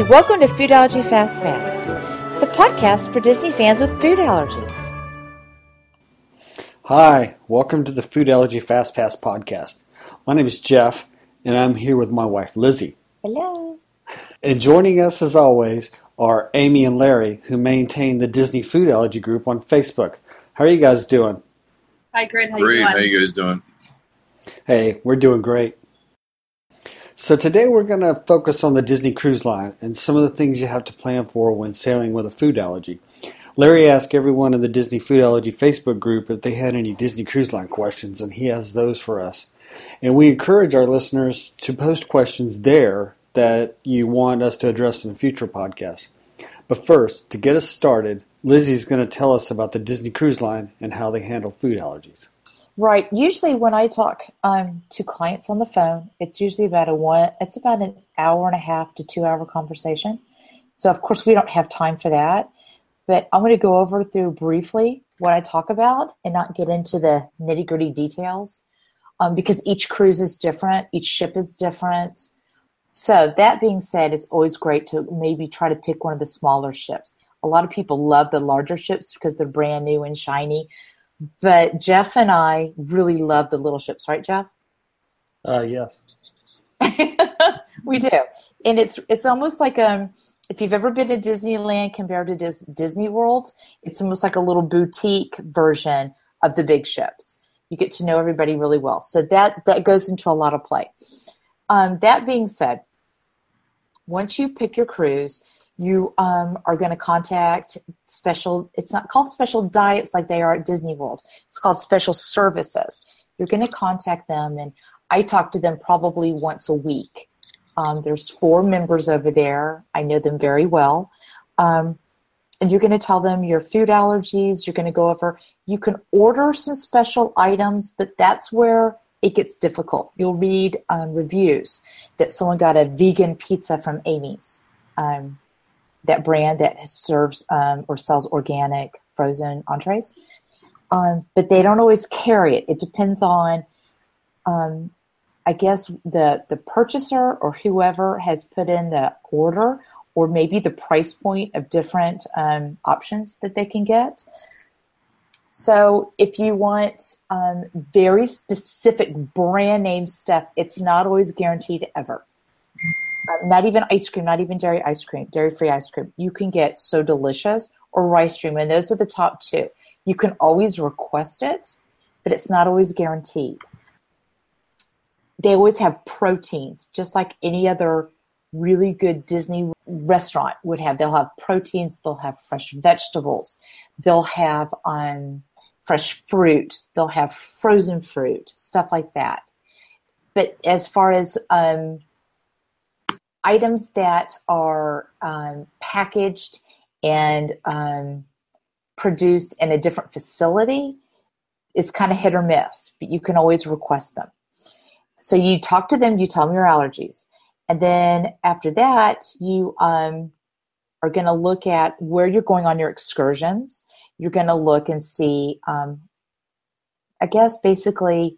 Hey, welcome to Food Allergy Fast Pass, the podcast for Disney fans with food allergies. Hi, welcome to the Food Allergy Fast Pass podcast. My name is Jeff, and I'm here with my wife, Lizzie. Hello. And joining us, as always, are Amy and Larry, who maintain the Disney Food Allergy group on Facebook. How are you guys doing? Hi, Grid. How Great. you How doing? you guys doing? Hey, we're doing great. So today we're going to focus on the Disney Cruise Line and some of the things you have to plan for when sailing with a food allergy. Larry asked everyone in the Disney Food Allergy Facebook group if they had any Disney Cruise Line questions, and he has those for us. And we encourage our listeners to post questions there that you want us to address in a future podcast. But first, to get us started, Lizzie's going to tell us about the Disney Cruise Line and how they handle food allergies. Right. Usually, when I talk um, to clients on the phone, it's usually about a one. It's about an hour and a half to two hour conversation. So, of course, we don't have time for that. But I'm going to go over through briefly what I talk about and not get into the nitty gritty details, um, because each cruise is different, each ship is different. So, that being said, it's always great to maybe try to pick one of the smaller ships. A lot of people love the larger ships because they're brand new and shiny. But Jeff and I really love the little ships, right, Jeff? Uh, yes. we do, and it's it's almost like um if you've ever been to Disneyland compared to Dis- Disney World, it's almost like a little boutique version of the big ships. You get to know everybody really well, so that that goes into a lot of play. Um, that being said, once you pick your cruise, you um, are going to contact special. It's not called special diets like they are at Disney World. It's called special services. You're going to contact them, and I talk to them probably once a week. Um, there's four members over there. I know them very well. Um, and you're going to tell them your food allergies. You're going to go over, you can order some special items, but that's where it gets difficult. You'll read um, reviews that someone got a vegan pizza from Amy's, um, that brand that serves um, or sells organic frozen entrees. Um, but they don't always carry it. It depends on um, I guess the the purchaser or whoever has put in the order, or maybe the price point of different um, options that they can get. So, if you want um, very specific brand name stuff, it's not always guaranteed ever. Uh, not even ice cream, not even dairy ice cream, dairy free ice cream. You can get so delicious or Rice Dream, and those are the top two. You can always request it, but it's not always guaranteed they always have proteins, just like any other really good Disney restaurant would have. They'll have proteins, they'll have fresh vegetables, they'll have um, fresh fruit, they'll have frozen fruit, stuff like that. But as far as um, items that are um, packaged and um, produced in a different facility, it's kind of hit or miss, but you can always request them. So you talk to them, you tell them your allergies. And then after that, you um, are going to look at where you're going on your excursions. You're going to look and see, um, I guess, basically,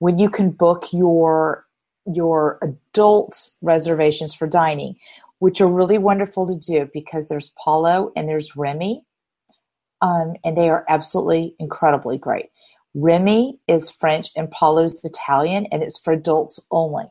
when you can book your your adult reservations for dining, which are really wonderful to do because there's Palo and there's Remy, um, and they are absolutely incredibly great. Remy is French and Palo's Italian, and it's for adults only.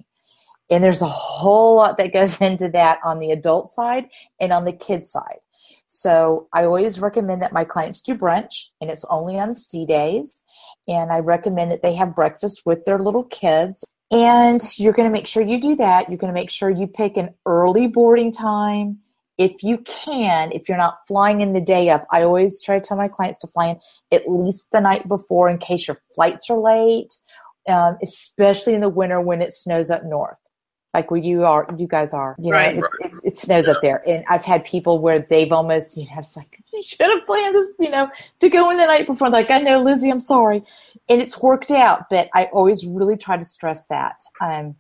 And there's a whole lot that goes into that on the adult side and on the kid side. So I always recommend that my clients do brunch, and it's only on sea days. And I recommend that they have breakfast with their little kids. And you're going to make sure you do that. You're going to make sure you pick an early boarding time. If you can, if you're not flying in the day of, I always try to tell my clients to fly in at least the night before in case your flights are late, um, especially in the winter when it snows up north like where you are, you guys are. You know, Right. it's, it's, it snows up there, and I've had people where they've almost, you know, it's like you should have planned this, you know, to go in the night before. Like I know, Lizzie, I'm sorry, and it's worked out. But I always really try to stress that. Um,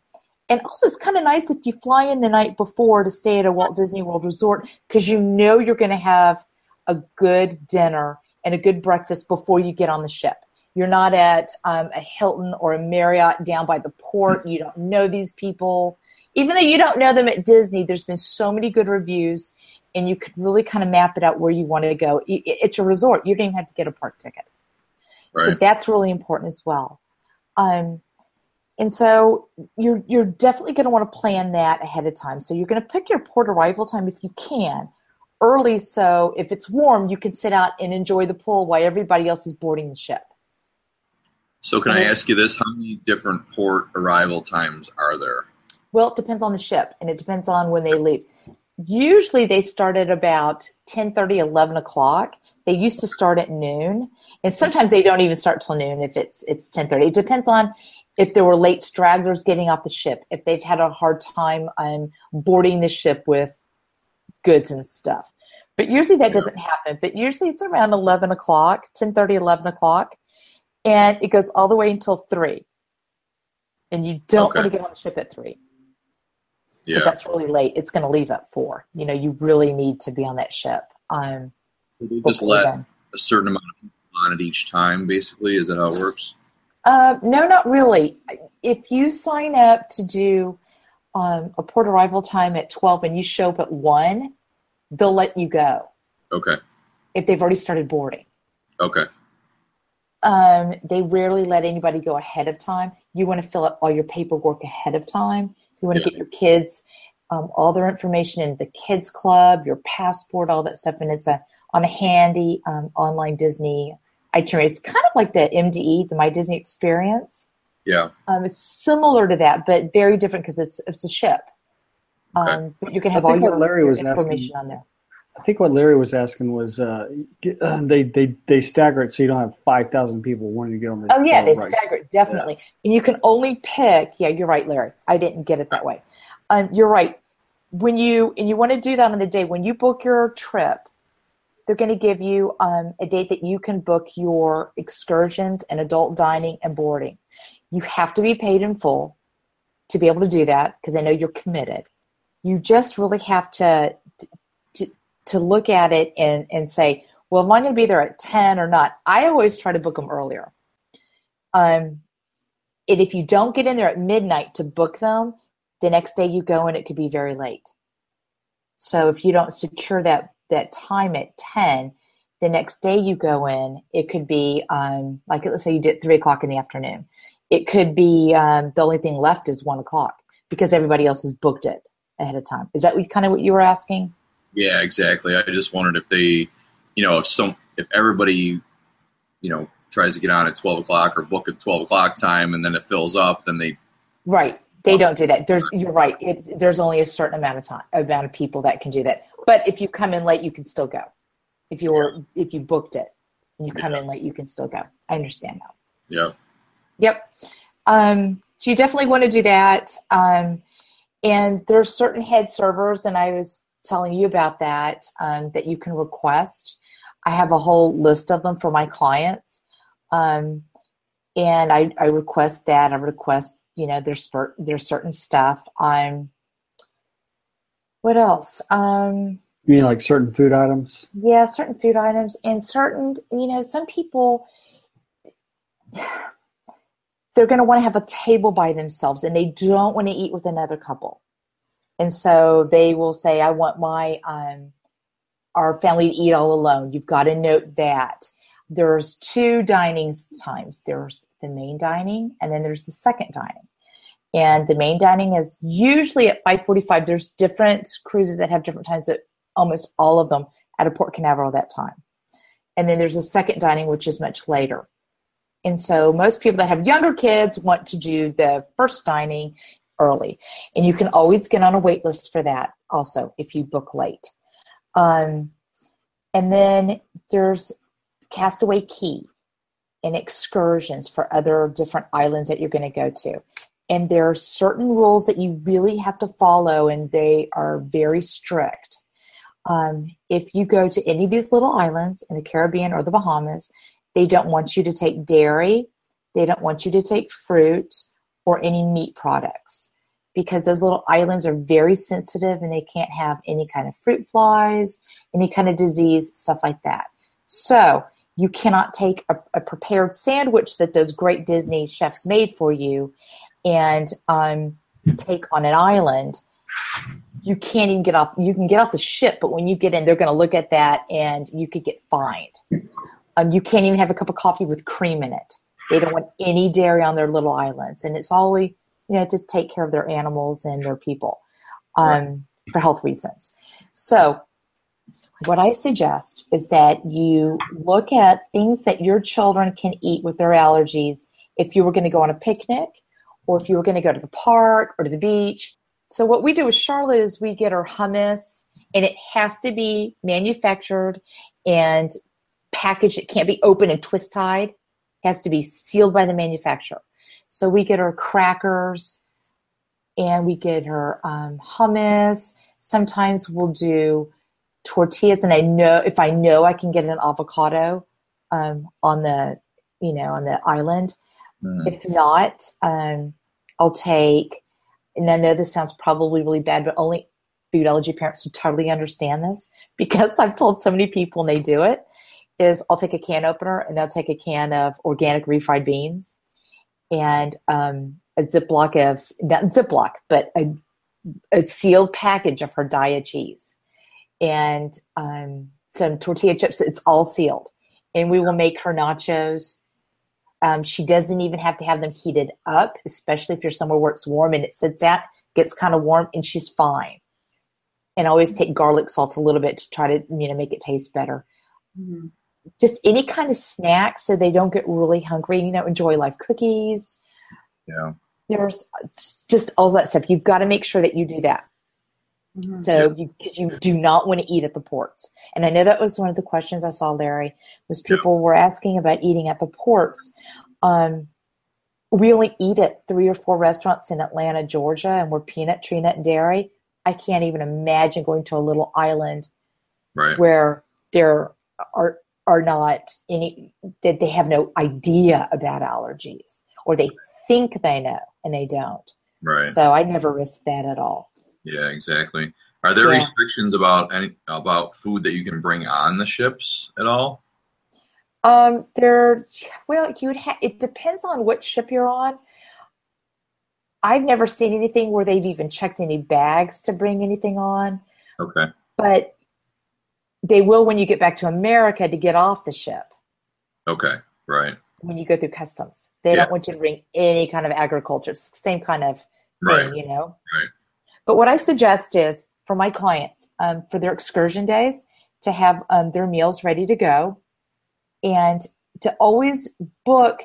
and also, it's kind of nice if you fly in the night before to stay at a Walt Disney World resort because you know you're going to have a good dinner and a good breakfast before you get on the ship. You're not at um, a Hilton or a Marriott down by the port. You don't know these people. even though you don't know them at Disney, there's been so many good reviews, and you could really kind of map it out where you want to go. It's a resort; you don't even have to get a park ticket. Right. So that's really important as well. Um, and so you're you're definitely going to want to plan that ahead of time. So you're going to pick your port arrival time if you can early. So if it's warm, you can sit out and enjoy the pool while everybody else is boarding the ship. So can and I ask you this? How many different port arrival times are there? Well, it depends on the ship, and it depends on when they leave. Usually they start at about 10, 30, 11 o'clock. They used to start at noon, and sometimes they don't even start till noon if it's it's 10, 30. It depends on if there were late stragglers getting off the ship, if they've had a hard time um, boarding the ship with goods and stuff. But usually that doesn't happen. But usually it's around 11 o'clock, 10 30, 11 o'clock. And it goes all the way until 3. And you don't okay. want to get on the ship at 3. Yeah. that's really late. It's going to leave at 4. You know, you really need to be on that ship. Um, so they just let then. a certain amount of people on it each time, basically? Is that how it works? Uh, no, not really. If you sign up to do um, a port arrival time at 12 and you show up at 1, they'll let you go. Okay. If they've already started boarding. Okay. Um, they rarely let anybody go ahead of time. You want to fill out all your paperwork ahead of time. You want to yeah. get your kids um, all their information in the kids club, your passport, all that stuff, and it's a on a handy um, online Disney itinerary. It's kind of like the MDE, the My Disney Experience. Yeah. Um, it's similar to that, but very different because it's it's a ship. Okay. Um, but you can have all your Larry was information asking, on there. I think what Larry was asking was uh, uh, they they they stagger it so you don't have five thousand people wanting to get on the. Oh yeah, they right. stagger it definitely, yeah. and you can only pick. Yeah, you're right, Larry. I didn't get it that way. Um, you're right. When you and you want to do that on the day when you book your trip, they're going to give you um, a date that you can book your excursions and adult dining and boarding. You have to be paid in full to be able to do that because I know you're committed. You just really have to to, look at it and, and say, well, am I going to be there at 10 or not? I always try to book them earlier. Um, and if you don't get in there at midnight to book them, the next day you go and it could be very late. So if you don't secure that that time at 10 the next day you go in it could be um, like let's say you did three o'clock in the afternoon it could be um, the only thing left is one o'clock because everybody else has booked it ahead of time is that kind of what you were asking yeah exactly i just wondered if they you know if some if everybody you know tries to get on at 12 o'clock or book at 12 o'clock time and then it fills up then they right they don't do that. There's you're right. It's, there's only a certain amount of time, amount of people that can do that. But if you come in late, you can still go. If you're if you booked it and you come yeah. in late, you can still go. I understand that. Yeah. Yep. Um, so you definitely want to do that. Um, and there's certain head servers, and I was telling you about that um, that you can request. I have a whole list of them for my clients. Um, and I, I request that. I request you know there's there's certain stuff i'm what else um you mean like certain food items yeah certain food items and certain you know some people they're going to want to have a table by themselves and they don't want to eat with another couple and so they will say i want my um our family to eat all alone. You've got to note that. There's two dining times. There's the main dining and then there's the second dining. And the main dining is usually at 5.45 there's different cruises that have different times but almost all of them at a port canaveral that time. And then there's a second dining which is much later. And so most people that have younger kids want to do the first dining early and you can always get on a wait list for that also if you book late um, and then there's Castaway Cay and excursions for other different islands that you're going to go to. And there are certain rules that you really have to follow, and they are very strict. Um, if you go to any of these little islands in the Caribbean or the Bahamas, they don't want you to take dairy, they don't want you to take fruit or any meat products because those little islands are very sensitive and they can't have any kind of fruit flies, any kind of disease, stuff like that. So, you cannot take a, a, prepared sandwich that those great Disney chefs made for you and um, take on an island, you can't even get off. You can get off the ship, but when you get in, they're going to look at that and you could get fined. Um, you can't even have a cup of coffee with cream in it. They don't want any dairy on their little islands, and it's all you know to take care of their animals and their people um, right. for health reasons. So, what I suggest is that you look at things that your children can eat with their allergies. If you were going to go on a picnic, or if you were going to go to the park or to the beach. So, what we do with Charlotte is we get our hummus, and it has to be manufactured and packaged. It can't be open and twist tied has to be sealed by the manufacturer. So we get her crackers and we get her um, hummus. Sometimes we'll do tortillas, and I know if I know I can get an avocado um, on the you know on the island. Mm. If not, um, I'll take. And I know this sounds probably really bad, but only food allergy parents would totally understand this because I've told so many people and they do it is I'll take a can opener and I'll take a can of organic refried beans and um, a Ziploc of, not Ziploc, but a, a sealed package of her Daiya cheese and um, some tortilla chips. It's all sealed. And we will make her nachos. Um, she doesn't even have to have them heated up, especially if you're somewhere where it's warm and it sits out, gets kind of warm, and she's fine. And always take garlic salt a little bit to try to you know make it taste better. Mm-hmm just any kind of snack so they don't get really hungry. You know, enjoy life cookies. Yeah. There's just all that stuff. You've got to make sure that you do that. Mm-hmm. So you, you do not want to eat at the ports. And I know that was one of the questions I saw, Larry, was people yeah. were asking about eating at the ports. Um, we only eat at three or four restaurants in Atlanta, Georgia, and we're peanut, tree nut, and dairy. I can't even imagine going to a little island right. where there are are not any that they have no idea about allergies or they think they know and they don't. Right. So I never risk that at all. Yeah, exactly. Are there yeah. restrictions about any about food that you can bring on the ships at all? Um, there. Well, you'd. Ha- it depends on what ship you're on. I've never seen anything where they've even checked any bags to bring anything on. Okay. But they will when you get back to America to get off the ship. Okay, right. When you go through customs, they yeah. don't want you to bring any kind of agriculture. same kind of thing, right. you know. Right. But what I suggest is for my clients, um, for their excursion days, to have um, their meals ready to go, and to always book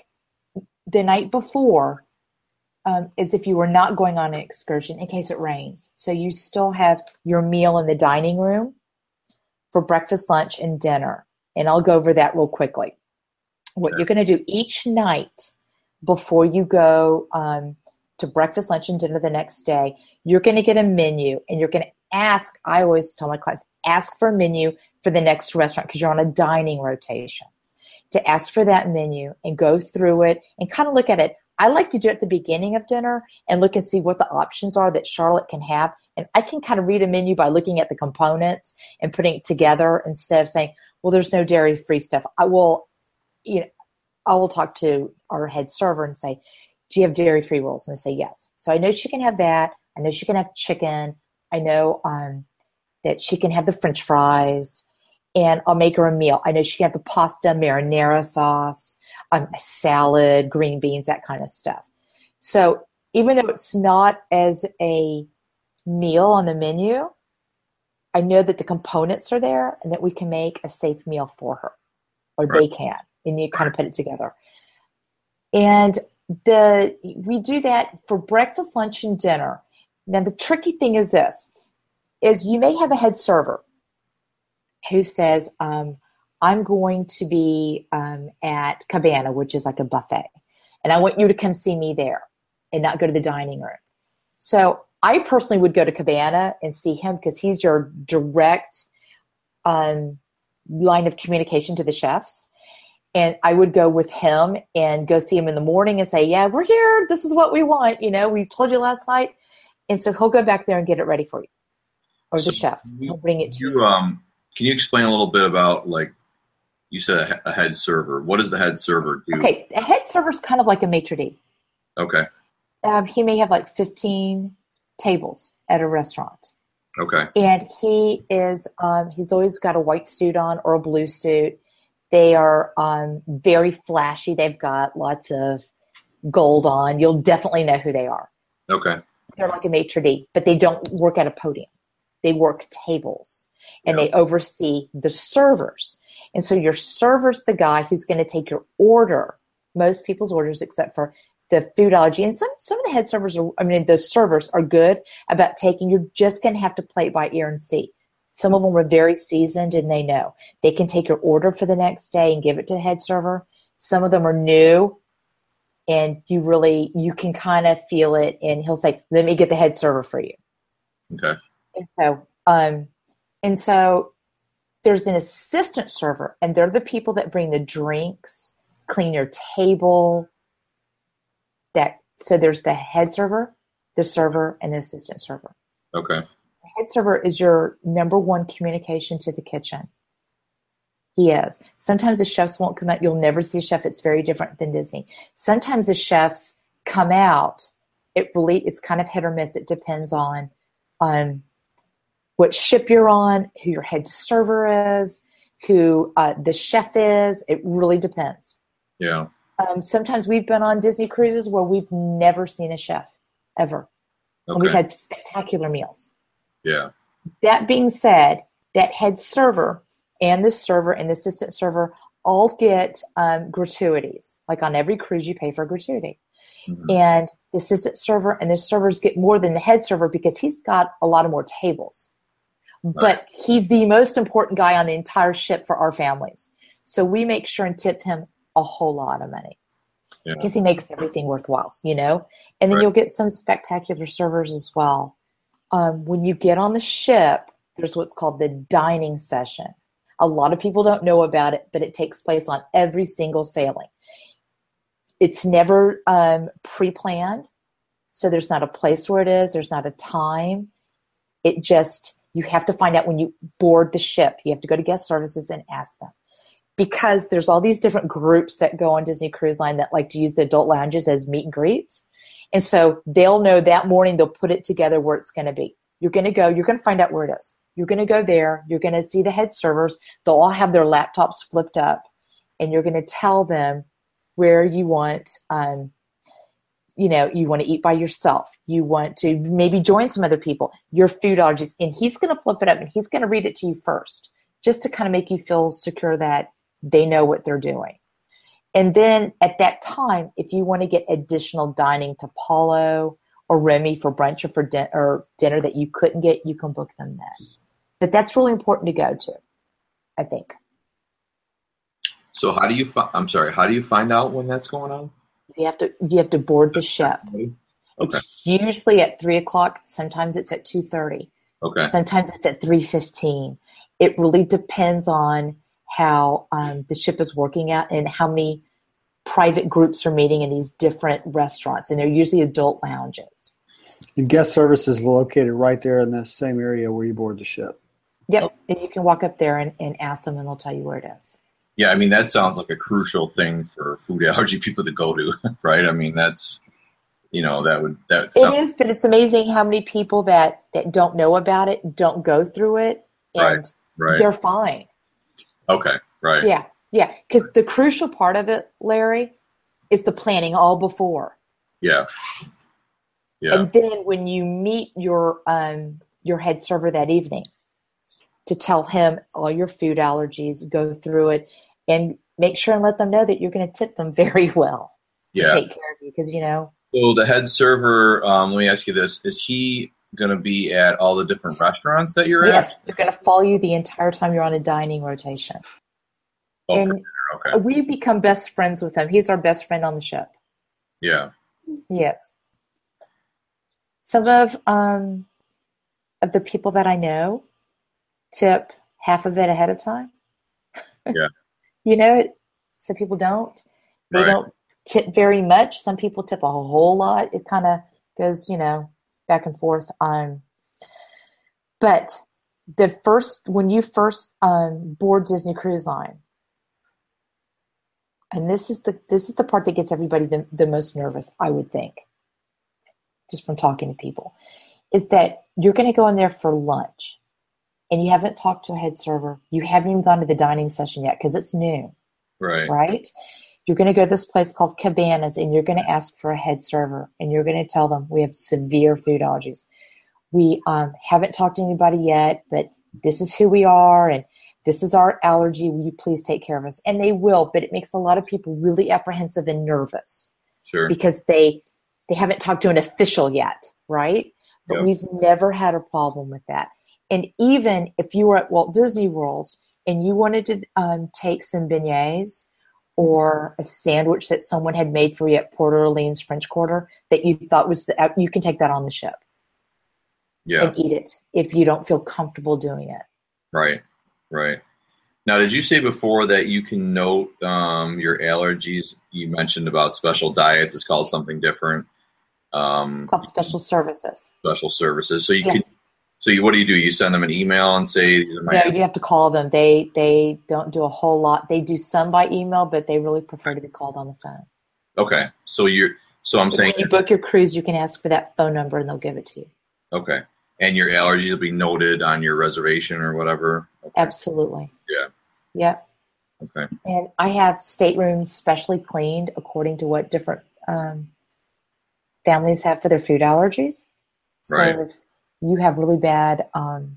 the night before um, as if you were not going on an excursion in case it rains. So you still have your meal in the dining room for breakfast, lunch, and dinner. And I'll go over that real quickly. What you're going to do each night before you go um, to breakfast, lunch, and dinner the next day, you're going to get a menu and you're going to ask. I always tell my clients ask for a menu for the next restaurant because you're on a dining rotation. To ask for that menu and go through it and kind of look at it. I like to do it at the beginning of dinner and look and see what the options are that Charlotte can have. And I can kind of read a menu by looking at the components and putting it together instead of saying, well, there's no dairy free stuff. I will, you know, I will talk to our head server and say, do you have dairy free rolls? And they say yes. So I know she can have that. I know she can have chicken. I know um, that she can have the French fries and I'll make her a meal. I know she can have the pasta marinara sauce, um, a salad, green beans, that kind of stuff. So even though it's not as a meal on the menu, I know that the components are there and that we can make a safe meal for her, or right. they can, and you kind of put it together. And the we do that for breakfast, lunch, and dinner. Now the tricky thing is this: is you may have a head server who says, um, I'm going to be um, at Cabana, which is like a buffet, and I want you to come see me there and not go to the dining room. So I personally would go to Cabana and see him because he's your direct um, line of communication to the chefs. And I would go with him and go see him in the morning and say, Yeah, we're here. This is what we want. You know, we told you last night. And so he'll go back there and get it ready for you. Or so the chef. He'll bring it to you. you. Um, can you explain a little bit about like you said a head server? What does the head server do? Okay, a head server is kind of like a maitre d. Okay. Um, he may have like 15 tables at a restaurant. Okay. And he is, um, he's always got a white suit on or a blue suit. They are um, very flashy. They've got lots of gold on. You'll definitely know who they are. Okay. They're like a maitre d', but they don't work at a podium. They work tables and Yeah. they oversee the servers. And so your server's the guy who's going to take your order, most people's orders, except for the food allergy. And some, some of the head servers are, I mean, the servers are good about taking, you're just going to have to play it by ear and see. Some of them are very seasoned and they know. They can take your order for the next day and give it to the head server. Some of them are new and you really, you can kind of feel it. And he'll say, let me get the head server for you. Okay. And so, um, and so there's an assistant server, and they're the people that bring the drinks, clean your table. That so there's the head server, the server, and the assistant server. Okay. The head server is your number one communication to the kitchen. He is. Sometimes the chefs won't come out. You'll never see a chef. It's very different than Disney. Sometimes the chefs come out. It really it's kind of hit or miss. It depends on on what ship you're on, who your head server is, who uh, the chef is. It really depends. Yeah. Um, sometimes we've been on Disney cruises where we've never seen a chef ever, and we've had spectacular meals. Yeah. That being said, that head server and the server and the assistant server all get um, gratuities. Like on every cruise, you pay for a gratuity. Mhm. And the assistant server and the servers get more than the head server because he's got a lot of more tables. But he's the most important guy on the entire ship for our families. So we make sure and tip him a whole lot of money Yeah. because he makes everything worthwhile, you know? And then Right. you'll get some spectacular servers as well. Um, when you get on the ship, there's what's called the dining session. A lot of people don't know about it, but it takes place on every single sailing. It's never um, pre planned, so there's not a place where it is, there's not a time. It just, you have to find out when you board the ship. You have to go to guest services and ask them. Because there's all these different groups that go on Disney Cruise Line that like to use the adult lounges as meet and greets. And so they'll know that morning, they'll put it together where it's going to be. You're going to go, you're going to find out where it is. You're going to go there, you're going to see the head servers. They'll all have their laptops flipped up, and you're going to tell them where you want, um, you know, you want to eat by yourself. You want to maybe join some other people, your food allergies, and he's going to flip it up and he's going to read it to you first, just to kind of make you feel secure that they know what they're doing. And then at that time, if you want to get additional dining to Palo or Remy for brunch or for din- or dinner that you couldn't get, you can book them then. But that's really important to go to, I think. So how do you? Fi- I'm sorry. How do you find out when that's going on? You have to you have to board the ship. Okay. It's usually at three o'clock. Sometimes it's at two thirty. Okay. Sometimes it's at three fifteen. It really depends on how um, the ship is working out and how many private groups are meeting in these different restaurants, and they're usually adult lounges. And guest service is located right there in the same area where you board the ship. Yep, and you can walk up there and, and ask them, and they'll tell you where it is. Yeah, I mean that sounds like a crucial thing for food allergy people to go to, right? I mean that's, you know, that would that It sound, is, but it's amazing how many people that that don't know about it don't go through it, and right. they're fine. Okay, right. Yeah, yeah. Because the crucial part of it, Larry, is the planning all before. Yeah. Yeah. And then when you meet your um, your head server that evening, to tell him all your food allergies, go through it, and make sure and let them know that you're going to tip them very well to Yeah. take care of you. Because you know, So the head server, um, let me ask you this: Is he going to be at all the different restaurants that you're yes, at? Yes, they're going to follow you the entire time you're on a dining rotation. Okay. And okay. we become best friends with him. He's our best friend on the ship. Yeah. Yes. Some of um of the people that I know tip half of it ahead of time. Yeah. you know it. Some people don't. They Right. don't tip very much. Some people tip a whole lot. It kind of goes, you know, back and forth. Um, but the first when you first um, board Disney Cruise Line, and this is the this is the part that gets everybody the, the most nervous, I would think. just from talking to people, is that you're going to go in there for lunch and you haven't talked to a head server. You haven't even gone to the dining session yet because it's noon, Right. right? You're going to go to this place called Cabanas and you're going to ask for a head server and you're going to tell them we have severe food allergies. We um, haven't talked to anybody yet, but this is who we are and this is our allergy. Will you please take care of us? And they will, but it makes a lot of people really apprehensive and nervous Sure. because they they haven't talked to an official yet, right? But Yeah. we've never had a problem with that. And even if you were at Walt Disney World and you wanted to um, take some beignets or a sandwich that someone had made for you at Port Orleans French Quarter that you thought was the, you can take that on the ship Yeah. and eat it if you don't feel comfortable doing it. Right. Right. Now, did you say before that you can note um, your allergies? You mentioned about special diets. It's called something different. Um, It's called special services. special services. So you Yes. can. So you, what do you do? You send them an email and say, "These No, you have to call them. They they don't do a whole lot. They do some by email, but they really prefer to be called on the phone. Okay. So you're. So I'm saying. when you book your cruise, you can ask for that phone number and they'll give it to you. Okay. And your allergies will be noted on your reservation or whatever. Okay. Absolutely. Yeah. Yep. Okay. And I have staterooms specially cleaned according to what different um, families have for their food allergies. So Right. if you have really bad um,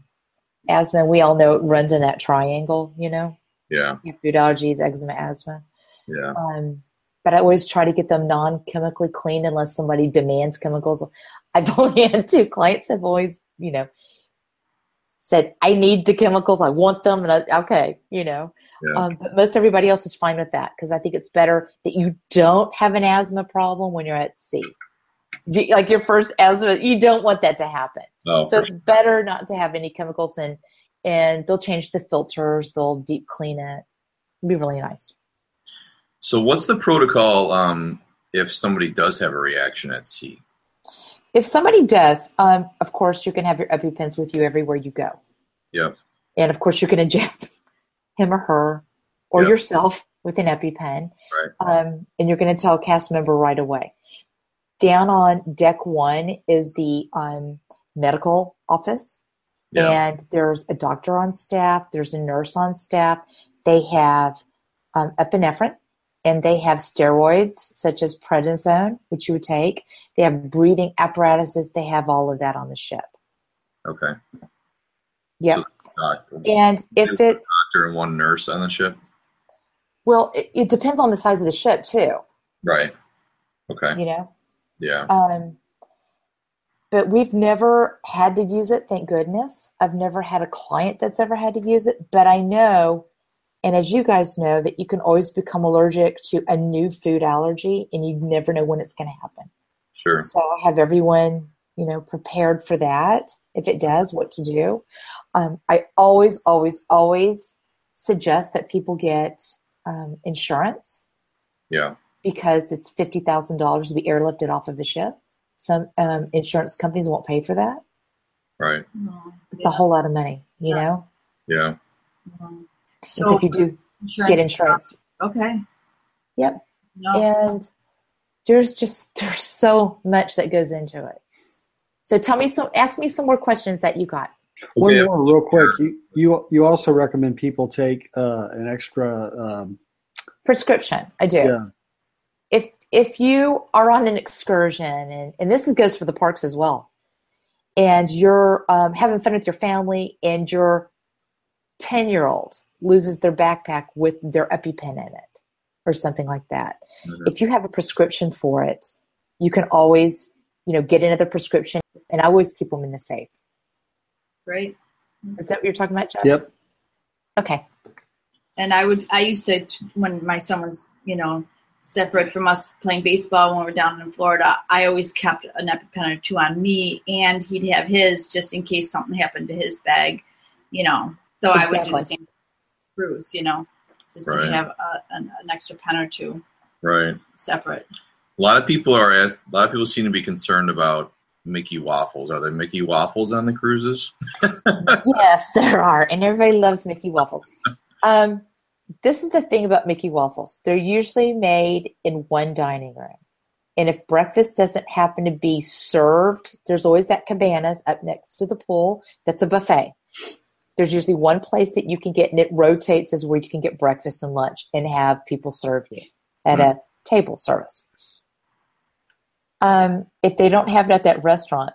asthma, we all know it runs in that triangle, you know, Yeah. you food allergies, eczema, asthma. Yeah. Um, but I always try to get them non-chemically cleaned unless somebody demands chemicals. I've only had two clients have always, you know, said, I need the chemicals. I want them. And I, okay, you know, Yeah. um, but most everybody else is fine with that because I think it's better that you don't have an asthma problem when you're at sea. Like your first asthma, you don't want that to happen. No. So it's better not to have any chemicals in, and they'll change the filters. They'll deep clean it. It'd be really nice. So what's the protocol um, if somebody does have a reaction at sea? If somebody does, um, of course, you can have your EpiPens with you everywhere you go. Yeah. And of course, you can inject him or her or Yep. yourself with an EpiPen. Right. Um, and you're going to tell a cast member right away. Down on deck one is the um, medical office. Yeah. And there's a doctor on staff, there's a nurse on staff. They have um, epinephrine and they have steroids such as prednisone, which you would take. They have breathing apparatuses. They have all of that on the ship. Okay. Yep. So- And if it's, doctor and one nurse on the ship. well, it, it depends on the size of the ship too, Right. Okay. you know? Yeah. Um, but we've never had to use it, thank goodness. I've never had a client that's ever had to use it, but I know, and as you guys know, that you can always become allergic to a new food allergy and you never know when it's going to happen. Sure. So I have everyone, you know, prepared for that if it does, what to do. Um, I always, always, always suggest that people get um, insurance Yeah. Because it's fifty thousand dollars to be airlifted off of the ship. Some um, insurance companies won't pay for that. Right. It's a whole lot of money, you Yeah. know. Yeah. So, so if you do get insurance, Okay. Yep. No. and there's just there's so much that goes into it. So tell me some, ask me some more questions that you got. One Okay. more, real quick. You you you also recommend people take uh, an extra. Um, Prescription, I do. yeah. If if you are on an excursion and, and this is, goes for the parks as well and you're um, having fun with your family and your 10 year old loses their backpack with their epipen in it or something like that Mhm. if you have a prescription for it you can always you know get another prescription and i always keep them in the safe right is that what you're talking about Jeff? Yep. okay And I would, I used to, when my son was, you know, separate from us playing baseball when we were down in Florida, I always kept an EpiPen or two on me, and he'd have his just in case something happened to his bag, you know. So I would do the Exactly. same cruise, you know, just Right. to have a, an, an extra pen or two Right. separate. A lot of people are asked, a lot of people seem to be concerned about Mickey waffles. Are there Mickey waffles on the cruises? yes, there are, and everybody loves Mickey waffles. Um, this is the thing about Mickey waffles; they're usually made in one dining room. And if breakfast doesn't happen to be served, there's always that cabanas up next to the pool that's a buffet. There's usually one place that you can get, and it rotates as where you can get breakfast and lunch and have people serve you at a table service. Um, if they don't have it at that restaurant,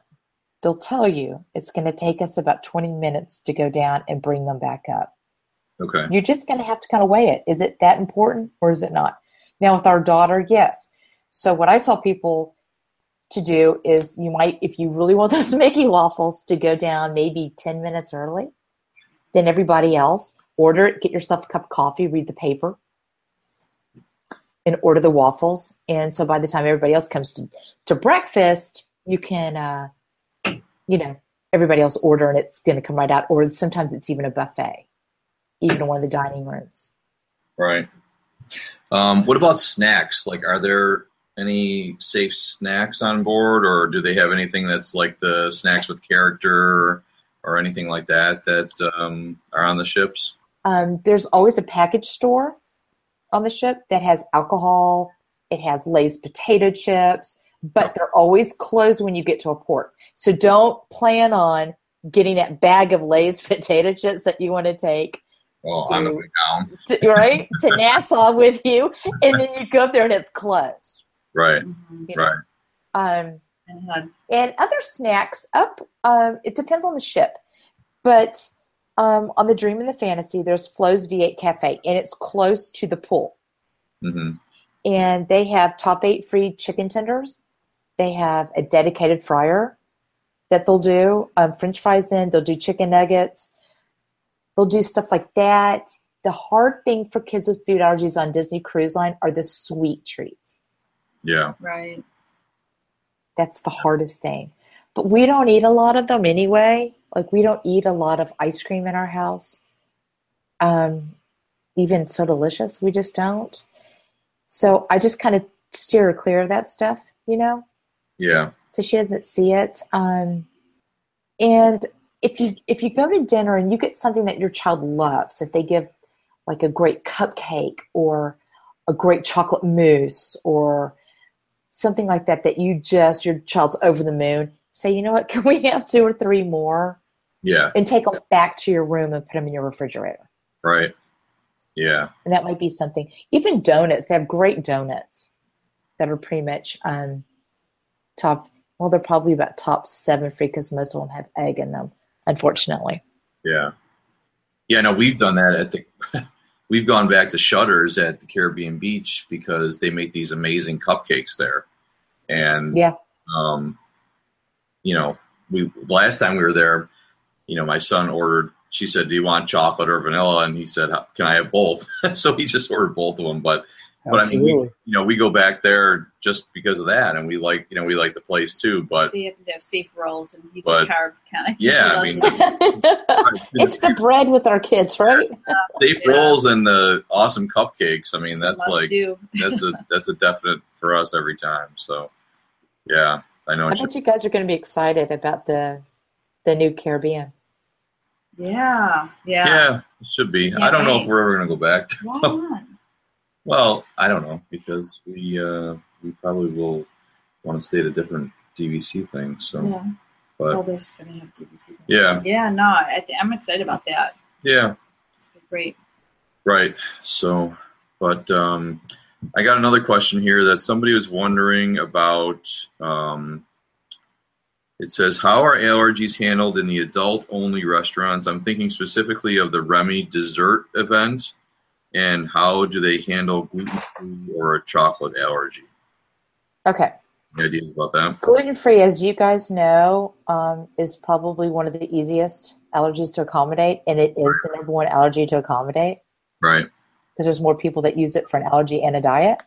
they'll tell you it's going to take us about 20 minutes to go down and bring them back up. Okay. You're just going to have to kind of weigh it. Is it that important or is it not? Now, with our daughter, yes. So, what I tell people to do is you might, if you really want those Mickey waffles, to go down maybe 10 minutes early than everybody else. Order it, get yourself a cup of coffee, read the paper, and order the waffles. And so by the time everybody else comes to, to breakfast, you can, uh, you know, everybody else order and it's going to come right out. Or sometimes it's even a buffet, even one of the dining rooms. Right. Um, what about snacks? Like, are there any safe snacks on board, or do they have anything that's like the snacks with character or anything like that that um, are on the ships? Um, there's always a package store on the ship that has alcohol. It has Lay's potato chips, but they're always closed when you get to a port. So don't plan on getting that bag of Lay's potato chips that you want to take Well, I'm going down. to, right to Nassau with you, and then you go up there and it's closed. Right. Mhm. you know. Right. Um, And had and other snacks up um, it depends on the ship but um, on the dream and the fantasy there's flo's v8 cafe and it's close to the pool Mm-hmm. and they have top eight free chicken tenders they have a dedicated fryer that they'll do um, french fries in they'll do chicken nuggets they'll do stuff like that the hard thing for kids with food allergies on disney cruise line are the sweet treats Yeah. right. That's the hardest thing. But we don't eat a lot of them anyway. Like we don't eat a lot of ice cream in our house. Um, even so delicious, we just don't. So I just kind of steer her clear of that stuff, you know, Yeah. so she doesn't see it. Um, and if you if you go to dinner and you get something that your child loves, if they give like a great cupcake or a great chocolate mousse or something like that that you just your child's over the moon, say, you know what, can we have two or three more Yeah. and take them back to your room and put them in your refrigerator. Right. Yeah. And that might be something. Even donuts, they have great donuts that are pretty much um, top. Well, they're probably about top seven free because most of them have egg in them. Unfortunately, Yeah. Yeah, no, we've done that at the we've gone back to Shutters at the Caribbean Beach because they make these amazing cupcakes there. And yeah, um you know, we last time we were there, you know, my son ordered she said, "Do you want chocolate or vanilla?" and he said, "Can I have both?" so he just ordered both of them, but But I mean, we- you know, we go back there just because of that and we like, you know, we like the place too, but They have to have safe rolls, and he's But- a carb kind of. Yeah, I mean- it's the bread with our kids, right? safe Yeah. rolls and the awesome cupcakes. I mean, that's like that's a that's a definite for us every time. So, yeah, I know. I What you, bet you guys are going to be excited about the the new Caribbean. Yeah, yeah. yeah, it should be. Can't I don't know if we're ever going to go back. To, Why not? Well, I don't know because we uh, we probably will want to stay at a different DVC thing. So, Yeah. but Oh, there's gonna have DVC. yeah, Yeah, no, I th- I'm excited about that. yeah, Great. Right. So, but um, I got another question here that somebody was wondering about. Um, it says, "How are allergies handled in the adult-only restaurants?" I'm thinking specifically of the Remy dessert event, and how do they handle gluten-free or a chocolate allergy? Okay. Any ideas about that? Gluten free, as you guys know, um, is probably one of the easiest allergies to accommodate, and it is the number one allergy to accommodate Right. because there's more people that use it for an allergy and a diet,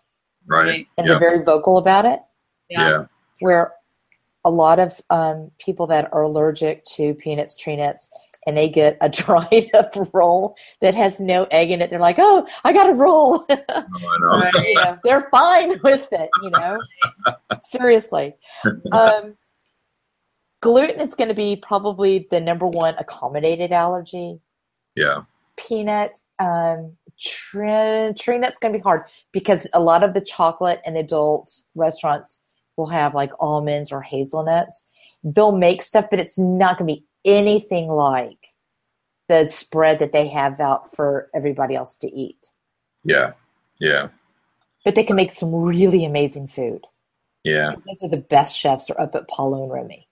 Right. and Yeah. they're very vocal about it. Yeah. Yeah. Where a lot of um, people that are allergic to peanuts, tree nuts, and they get a dried up roll that has no egg in it, they're like, "Oh, I got a roll." Oh, know. They're fine with it, you know. Seriously. Um, gluten is going to be probably the number one accommodated allergy. Yeah. Peanut, um, Tree, tree nut's going to be hard because a lot of the chocolate and adult restaurants will have like almonds or hazelnuts. They'll make stuff, but it's not going to be anything like the spread that they have out for everybody else to eat. Yeah. Yeah. But they can make some really amazing food. Yeah. Those are the best chefs are up at Palo and Remy.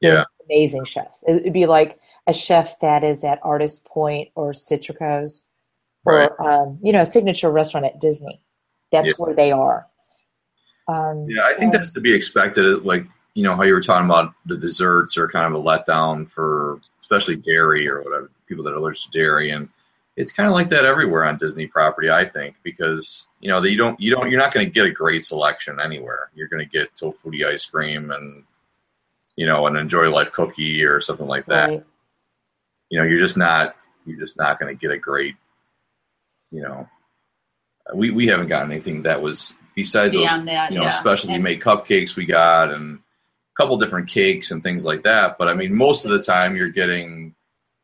Yeah. Amazing chefs. It would be like a chef that is at Artist Point or Citrico's or, Right. um, you know, a signature restaurant at Disney. That's Yeah. where they are. Um, Yeah, I think so- that's to be expected. Like, you know, how you were talking about the desserts are kind of a letdown for especially dairy or whatever, people that are allergic to dairy. And it's kind of like that everywhere on Disney property, I think, because, you know, that you don't, you don't, you're not going to get a great selection anywhere. You're going to get Tofutti ice cream and, you know, an enjoy life cookie or something like that. Right. You know, you're just not, you're just not going to get a great, you know, we, we haven't gotten anything that was besides those that, you know, yeah. specialty And- made cupcakes we got and a couple different cakes and things like that. But I mean, most of the time you're getting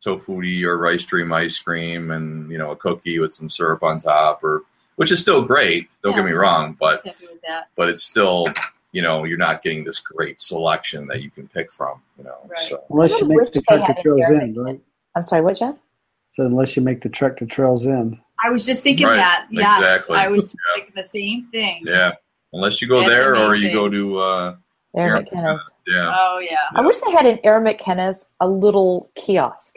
Tofutti or rice dream ice cream and, you know, a cookie with some syrup on top or, which is still great. Don't get me wrong, but, Just happy with that. but it's still, you know, you're not getting this great selection that you can pick from, you know, Right. so Unless I you wish make the they trek had to an Trails air End, maker. right? I'm sorry, what, Jeff? So unless you make the trek to Trails End. I was just thinking Right, that. Yes, exactly. I was just Yeah. thinking the same thing. yeah. Unless you go That's there or you go to, uh, Air Erin McKenna's. yeah. Oh yeah, I wish they had an Erin McKenna's, a little kiosk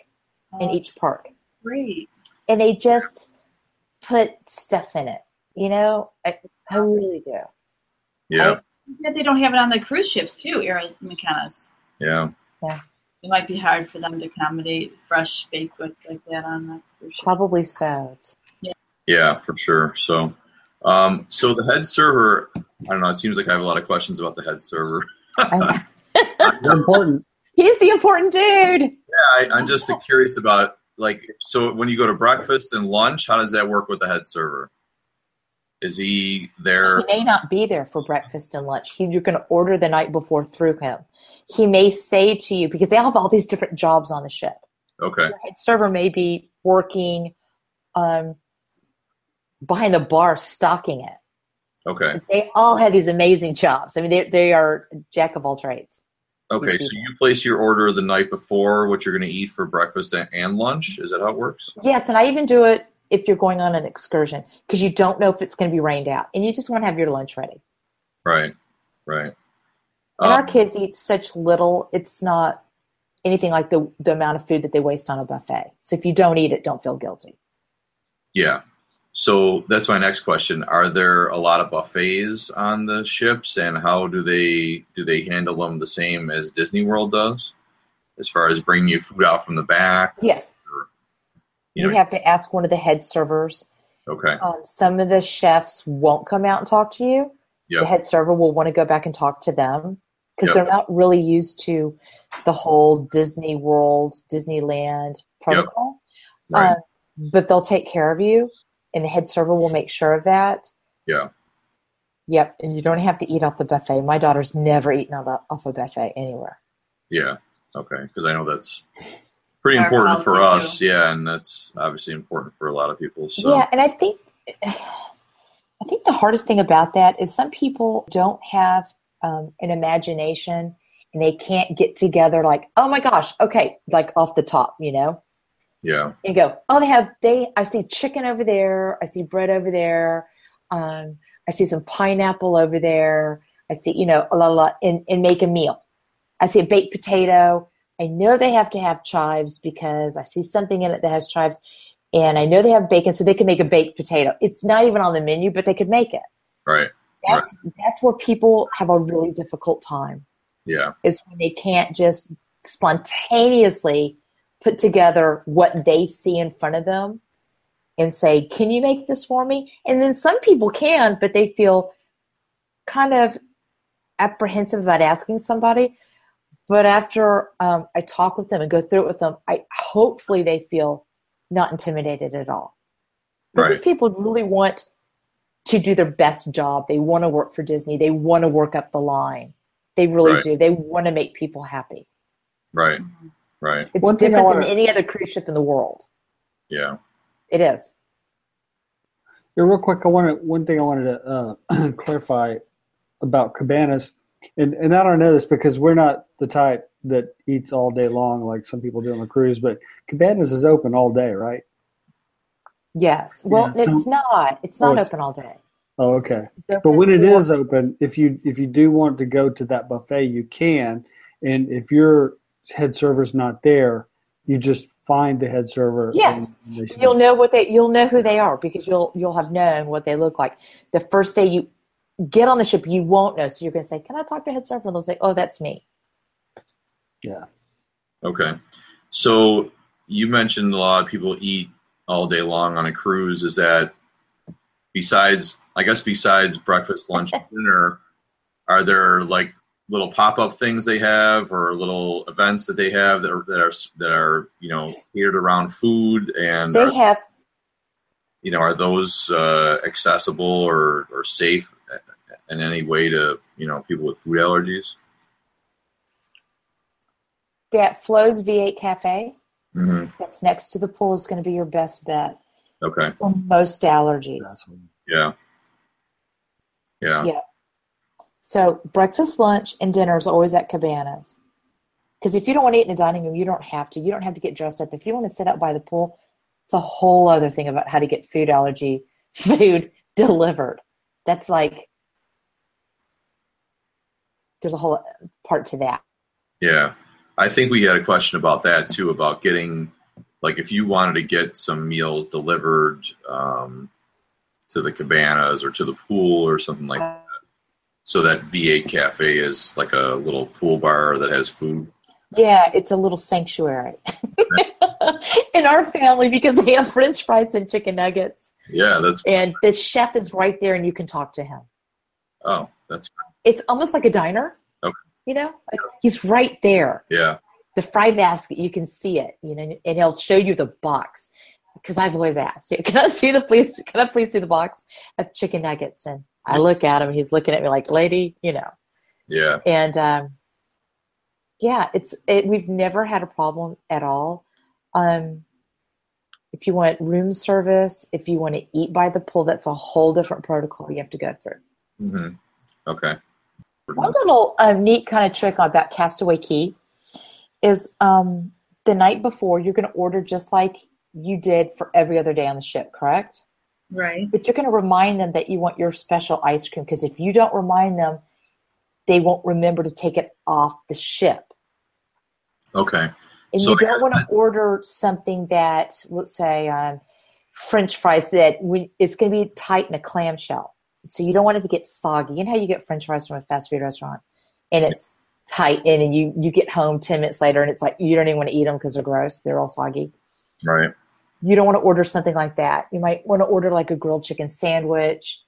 in Oh, each park. great. And they just put stuff in it. You know, I, I really do. Yeah. Yet they don't have it on the cruise ships too, Erin McKenna's. Yeah. Yeah. It might be hard for them to accommodate fresh baked goods like that on the cruise ship. Probably so. It's, Yeah, for sure. So, um, so the head server, I don't know. It seems like I have a lot of questions about the head server. I, They're important. he's the important dude. Yeah, I, I'm just curious about like, so when you go to breakfast and lunch, how does that work with the head server? Is he there? He may not be there for breakfast and lunch. He, you're going to order the night before through him. He may say to you, because they have all these different jobs on the ship. Okay. Your head server may be working um, behind the bar stocking it. Okay. They all have these amazing jobs. I mean, they, they are jack of all trades. Okay. So you place your order the night before what you're going to eat for breakfast and, lunch. Is that how it works? Yes, and I even do it if you're going on an excursion because you don't know if it's going to be rained out and you just want to have your lunch ready. Right. Right. And our Um, kids eat such little, it's not anything like the, the amount of food that they waste on a buffet. So if you don't eat it, don't feel guilty. Yeah. So that's my next question. Are there a lot of buffets on the ships and how do they do they handle them the same as Disney World does? As far as bringing you food out from the back? Yes, You you know, have to ask one of the head servers. okay. Um, some of the chefs won't come out and talk to you. Yep. The head server will want to go back and talk to them because Yep. they're not really used to the whole Disney World, Disneyland protocol. Yep. Right. Um, but they'll take care of you, and the head server will make sure of that. Yeah. Yep, and you don't have to eat off the buffet. My daughter's never eaten off a- off a buffet anywhere. Yeah. Okay. Because I know that's pretty Our important for policy, us. Yeah, and that's obviously important for a lot of people. So Yeah, and I think I think the hardest thing about that is some people don't have um, an imagination and they can't get together like, oh my gosh, okay, like off the top, you know, yeah. and go, oh, they have they. I see chicken over there. I see bread over there. Um, I see some pineapple over there. I see, you know, a la la, and, and make a meal. I see a baked potato. I know they have to have chives because I see something in it that has chives, and I know they have bacon, so they can make a baked potato. It's not even on the menu, but they could make it. Right. That's that's where people have a really difficult time Yeah. is when they can't just spontaneously put together what they see in front of them and say, Can you make this for me? And then some people can, but they feel kind of apprehensive about asking somebody. But after um, I talk with them and go through it with them, I hopefully they feel not intimidated at all. Because these people really want to do their best job. They want to work for Disney. They want to work up the line. They really Right. do. They want to make people happy. Right. Right. It's One different wanna- than any other cruise ship in the world. Yeah. It is. Yeah, real quick, I wanted one thing I wanted to uh, clarify about cabanas, and and I don't know this because we're not the type that eats all day long like some people do on the cruise, but cabanas is open all day, right? Yes. Well, Yeah, so- it's not. It's Oh, not it's- open all day. Oh, okay. But when it is open, if you if you do want to go to that buffet, you can. And if your head server's not there, you just find the head server. Yes. and they should- you'll know what they you'll know who they are because you'll you'll have known what they look like. The first day you get on the ship, you won't know. So you're going to say, "Can I talk to head server?" And they'll say, "Oh, that's me." Yeah. Okay. So you mentioned a lot of people eat all day long on a cruise. Is that besides, I guess, besides breakfast, lunch, dinner, are there like little pop up things they have or little events that they have that are, that are, that are, you know, catered around food and, They are, have you know, are those uh, accessible or, or safe in any way to, you know, people with food allergies? that Flo's V8 Cafe hmm that's next to the pool is going to be your best bet Okay. for most allergies. Yeah. Yeah. Yeah. So breakfast, lunch, and dinner is always at Cabanas. Because if you don't want to eat in the dining room, you don't have to. You don't have to get dressed up. If you want to sit out by the pool, it's a whole other thing about how to get food allergy food delivered. That's like there's a whole part to that. Yeah. I think we had a question about that too, about getting, like, if you wanted to get some meals delivered um, to the cabanas or to the pool or something like that. So that V8 Cafe is like a little pool bar that has food. Yeah, it's a little sanctuary in our family because they have French fries and chicken nuggets, Yeah, that's, and the chef is right there, and you can talk to him. oh, that's, great. It's almost like a diner. Okay. You know, like he's right there. yeah. the fry basket you can see it you know and he'll show you the box because i've always asked can i see the please can i please see the box of chicken nuggets and i look at him he's looking at me like lady you know Yeah. and um yeah it's it, we've never had a problem at all um if you want room service if you want to eat by the pool that's a whole different protocol you have to go through Mm-hmm. Okay. One little um, neat kind of trick about Castaway Cay is um, the night before you're going to order just like you did for every other day on the ship, correct? Right. But you're going to remind them that you want your special ice cream because if you don't remind them, they won't remember to take it off the ship. Okay. And So you don't want to order something that, let's say, um, French fries that when it's going to be tight in a clamshell. So you don't want it to get soggy. You know how you get French fries from a fast food restaurant, and it's tight in, and you you get home ten minutes later, and it's like you don't even want to eat them because they're gross. They're all soggy. Right. You don't want to order something like that. You might want to order like a grilled chicken sandwich.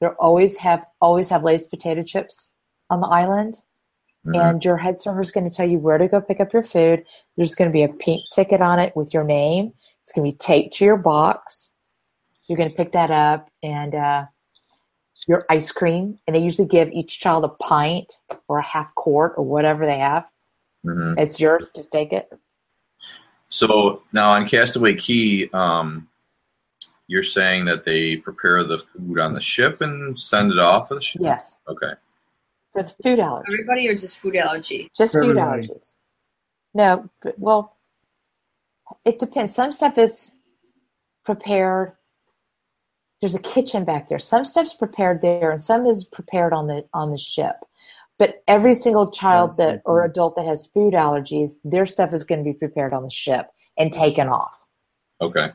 They always have always have Lay's potato chips on the island Mhm. and your head server is going to tell you where to go pick up your food. There's going to be a pink ticket on it with your name. It's going to be taped to your box. You're going to pick that up and uh, your ice cream. And they usually give each child a pint or a half quart or whatever they have. Mhm. It's yours. Just take it. So now on Castaway Cay, um, you're saying that they prepare the food on the ship and send it off of the ship? Yes. Okay. For the food allergies. Everybody or just food allergy? Just For food everybody. allergies. No, but- well, it depends. Some stuff is prepared. There's a kitchen back there. Some stuff's prepared there, and some is prepared on the on the ship. But every single child That's that or adult that has food allergies, their stuff is going to be prepared on the ship and taken off. Okay.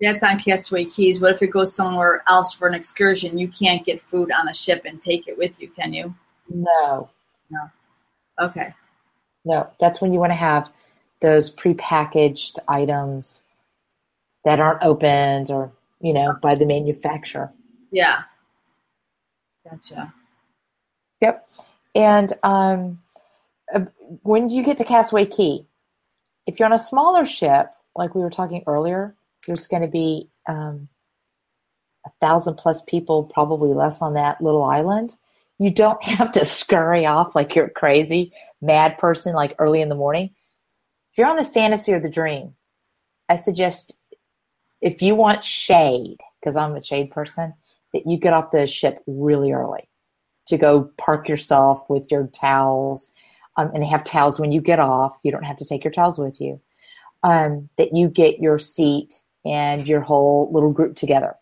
That's on Castaway Cays. What if it goes somewhere else for an excursion? You can't get food on a ship and take it with you, can you? No. No, Okay. no, that's when you want to have those prepackaged items that aren't opened or you know by the manufacturer. Yeah. Gotcha. Yep. And um, uh, when you get to Castaway Cay, if you're on a smaller ship, like we were talking earlier, there's going to be um, a thousand plus people, probably less on that little island. You don't have to scurry off like you're a crazy mad person, like early in the morning. If you're on the fantasy or the dream, I suggest if you want shade, because I'm a shade person, that you get off the ship really early to go park yourself with your towels um, and have towels when you get off. You don't have to take your towels with you. Um, that you get your seat and your whole little group together.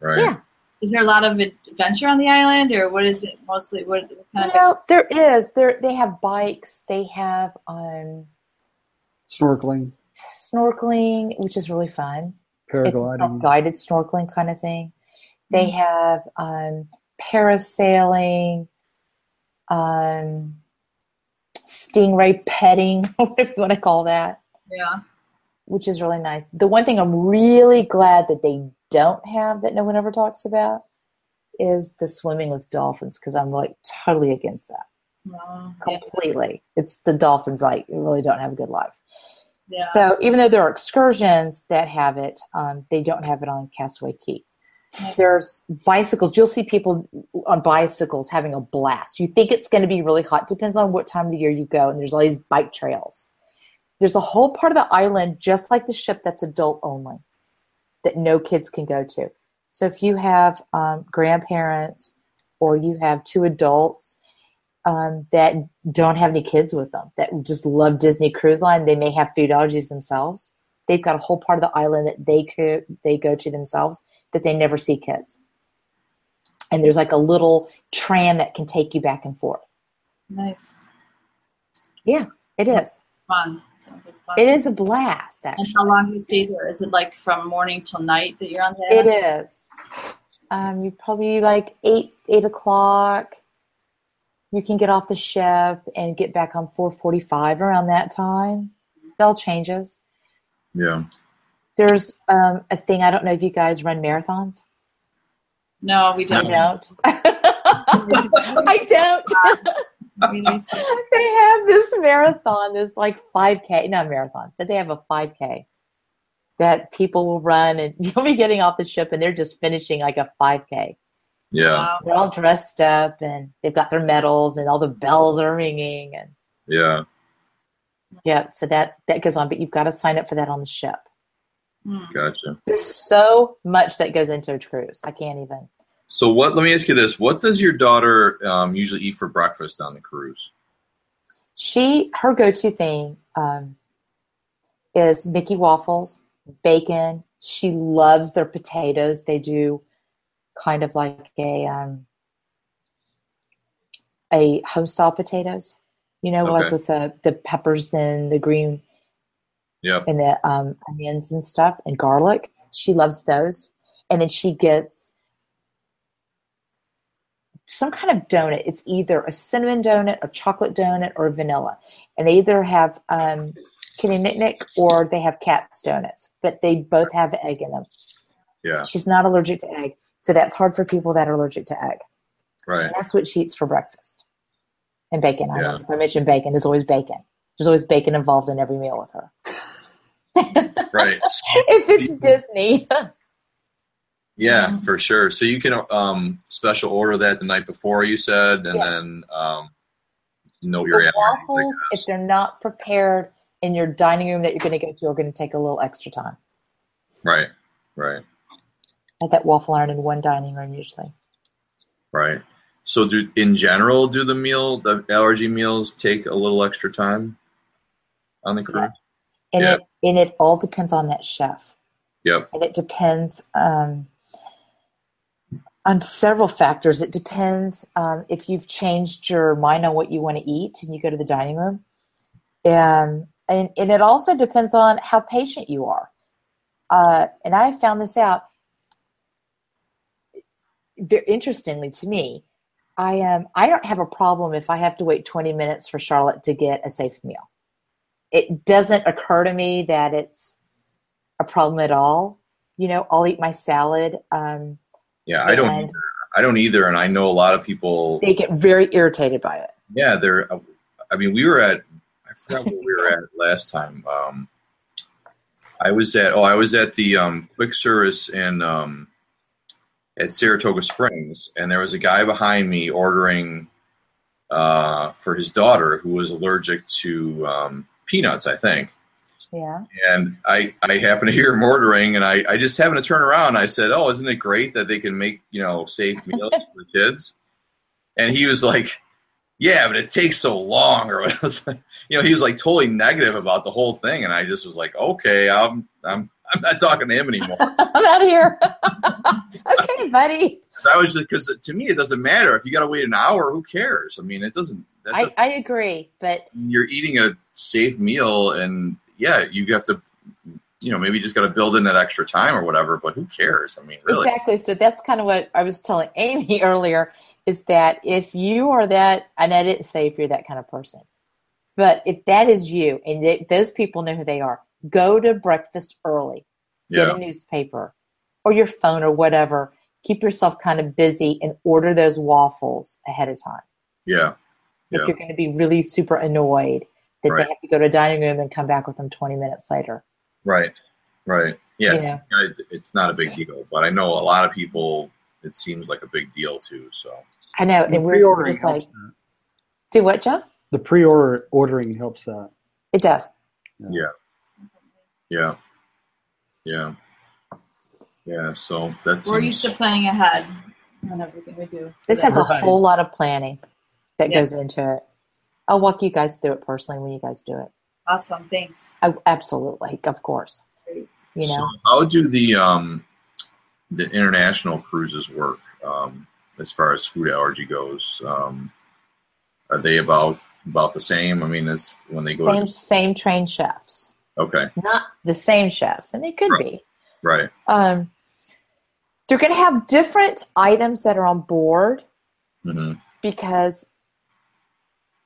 Right. Yeah. Is there a lot of adventure on the island, or what is it mostly? What, what kind of? No, there is. There they have bikes. They have um, Snorkeling, snorkeling, which is really fun. It's paragliding. guided snorkeling kind of thing. They have um, parasailing, um, stingray petting, whatever you want to call that, Yeah. which is really nice. The one thing I'm really glad that they don't have that no one ever talks about is the swimming with dolphins because I'm like totally against that. Yeah. completely. It's the dolphins like really don't have a good life. yeah. So even though there are excursions that have it, um, they don't have it on Castaway Cay. There's bicycles. You'll see people on bicycles having a blast. You think it's going to be really hot. Depends on what time of the year you go. And there's all these bike trails. There's a whole part of the island, just like the ship, that's adult only, that no kids can go to. So if you have um, grandparents or you have two adults um, that don't have any kids with them, that just love Disney Cruise Line, they may have food allergies themselves. They've got a whole part of the island that they could they go to themselves that they never see kids. And there's like a little tram that can take you back and forth. nice. Yeah, it is. Fun. Sounds like fun. It is a blast, And how long do you stay there? Is it like from morning till night that you're on the It is. Um, you probably like eight eight o'clock. You can get off the ship and get back on four forty five around that time. Bell changes. Yeah. There's um, a thing I don't know if you guys run marathons. No, we don't. don't. I don't. We used to- they have this marathon, this like 5K, not marathon, but they have a 5K that people will run and you'll be getting off the ship and they're just finishing like a 5K. Yeah. Wow. They're all dressed up and they've got their medals and all the bells are ringing and Yeah. yeah, so that that goes on, but you've got to sign up for that on the ship. Hmm. Gotcha. There's so much that goes into a cruise. I can't even. So what? Let me ask you this: What does your daughter um, usually eat for breakfast on the cruise? She her go-to thing um, is Mickey waffles, bacon. She loves their potatoes. They do kind of like a um, a homestyle potatoes, you know, like with the the peppers and the green Yep. and the um, onions and stuff and garlic. She loves those, and then she gets some kind of donut. It's either a cinnamon donut, a chocolate donut, or vanilla. And they either have um, Kitty or they have Cat's donuts, but they both have egg in them. Yeah. She's not allergic to egg, so that's hard for people that are allergic to egg. Right. And that's what she eats for breakfast. And bacon. I Yeah. don't know if I mentioned bacon. There's always bacon. There's always bacon involved in every meal with her. Right. if it's Disney. Yeah, for sure. So you can um, special order that the night before you said, and Yes. then um, know your waffles, if they're not prepared in your dining room that you're going to go to, are going to take a little extra time. Right. Right. I have that waffle iron in one dining room usually. Right. So do in general do the meal the allergy meals take a little extra time on the cruise? Yes. And Yeah. it and it all depends on that chef. Yep. And it depends um, on several factors. It depends um, if you've changed your mind on what you want to eat and you go to the dining room. Um, and, and it also depends on how patient you are. Uh, and I found this out very interestingly to me. I um I don't have a problem if I have to wait 20 minutes for Charlotte to get a safe meal. It doesn't occur to me that it's a problem at all. You know, I'll eat my salad. Um, Yeah, I don't either. I don't either, and I know a lot of people. they get very irritated by it. Yeah, they're. I mean, we were at. I forgot where we were at last time. Um, I was at. Oh, I was at the um, quick service in um, at Saratoga Springs, and there was a guy behind me ordering uh, for his daughter who was allergic to um, peanuts, I think. Yeah. and I, I happen to hear him ordering, and I, I just happened to turn around. And I said, "Oh, isn't it great that they can make you know safe meals for the kids?" And he was like, "Yeah, but it takes so long." Or was like, you know, he was like totally negative about the whole thing, and I just was like, "Okay, I'm I'm I'm not talking to him anymore." I'm out of here. okay, buddy. I was just because to me it doesn't matter if you got to wait an hour. Who cares? I mean, it doesn't. That I, I agree, but you're eating a safe meal and yeah you have to you know maybe just got to build in that extra time or whatever but who cares i mean really exactly. So that's kind of what I was telling Amy earlier is that if you are that, and I didn't say if you're that kind of person, but if that is you and they, those people know who they are, go to breakfast early, get yeah a newspaper or your phone or whatever. Keep yourself kind of busy and order those waffles ahead of time. yeah If Yeah. you're going to be really super annoyed that Right. they have to go to a dining room and come back with them 20 minutes later. right right yeah it's, Yeah. it's not a big deal but i know a lot of people it seems like a big deal too so I know. The And we're pre-ordering just like, helps that. do what, Jeff? The pre-order ordering helps that. It does. yeah yeah yeah yeah so that's We're used to planning ahead on everything we do. This has a whole lot of planning that Yeah. goes into it. I'll walk you guys through it personally when you guys do it. awesome. Thanks. Oh, absolutely, of course. Great. You so know, how do the um the international cruises work um as far as food allergy goes um are they about about the same i mean as when they go same to, same trained chefs, okay not the same chefs, and they could Right. be. right Um, they're going to have different items that are on board hmm because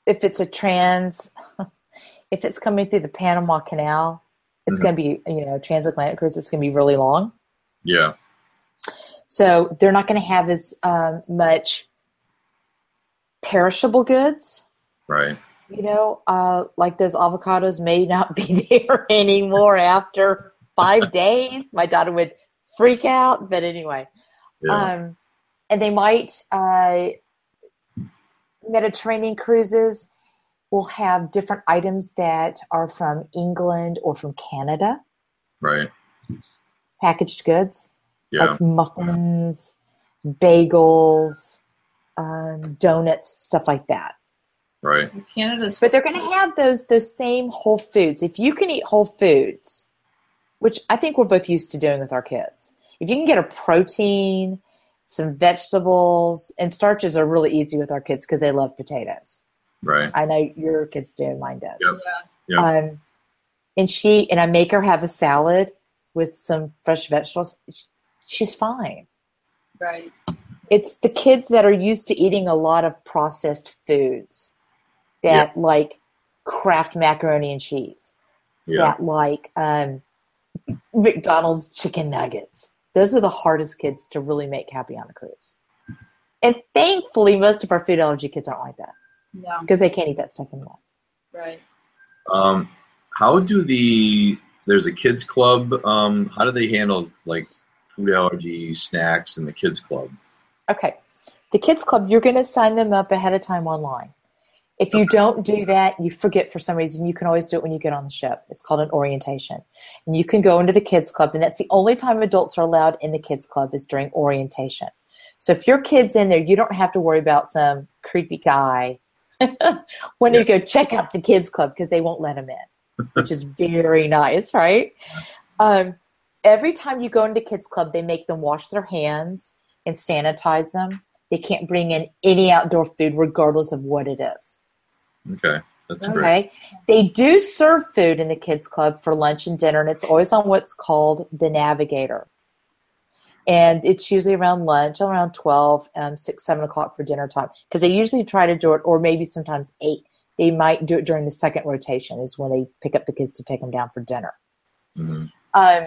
if it's a trans, if it's coming through the Panama Canal, it's Mhm. going to be you know transatlantic cruise. It's going to be really long. yeah So they're not going to have as um, much perishable goods. right You know, uh, like those avocados may not be there anymore after five days. My daughter would freak out, but anyway. yeah Um, and they might, uh, Mediterranean cruises will have different items that are from England or from Canada, right packaged goods. yeah like muffins, bagels, um, donuts, stuff like that. right Canada's But they're going to have those those same whole foods. If you can eat whole foods, which I think we're both used to doing with our kids, if you can get a protein, some vegetables, and starches are really easy with our kids because they love potatoes. right I know your kids do, mine does. Yep. yeah. Yep. Um, and she and I make her have a salad with some fresh vegetables. She's fine. Right. it's the kids that are used to eating a lot of processed foods that like Kraft macaroni and cheese, yeah that like um, McDonald's chicken nuggets. Those are the hardest kids to really make happy on a cruise. And thankfully, most of our food allergy kids aren't like that Yeah. because they can't eat that stuff anymore. Right. um how do the there's a kids club um how do they handle like food allergy snacks in the kids club Okay. The Kids Club, you're going to sign them up ahead of time online. If you don't do that, you forget for some reason, you can always do it when you get on the ship. It's called an orientation. And you can go into the Kids Club, and that's the only time adults are allowed in the Kids Club is during orientation. So if your kid's in there, you don't have to worry about some creepy guy when you go check out the Kids Club because they won't let him in, which is very nice, right? Um, every time you go into Kids Club, they make them wash their hands and sanitize them. They can't bring in any outdoor food, regardless of what it is. Okay that's great Okay. They do serve food in the kids club for lunch and dinner, and it's always on what's called the Navigator. And it's usually around lunch, around 12, um, 6, 7 o'clock for dinner time. Because they usually try to do it, or maybe sometimes 8. They might do it during the second rotation, is when they pick up the kids to take them down for dinner. hmm Um,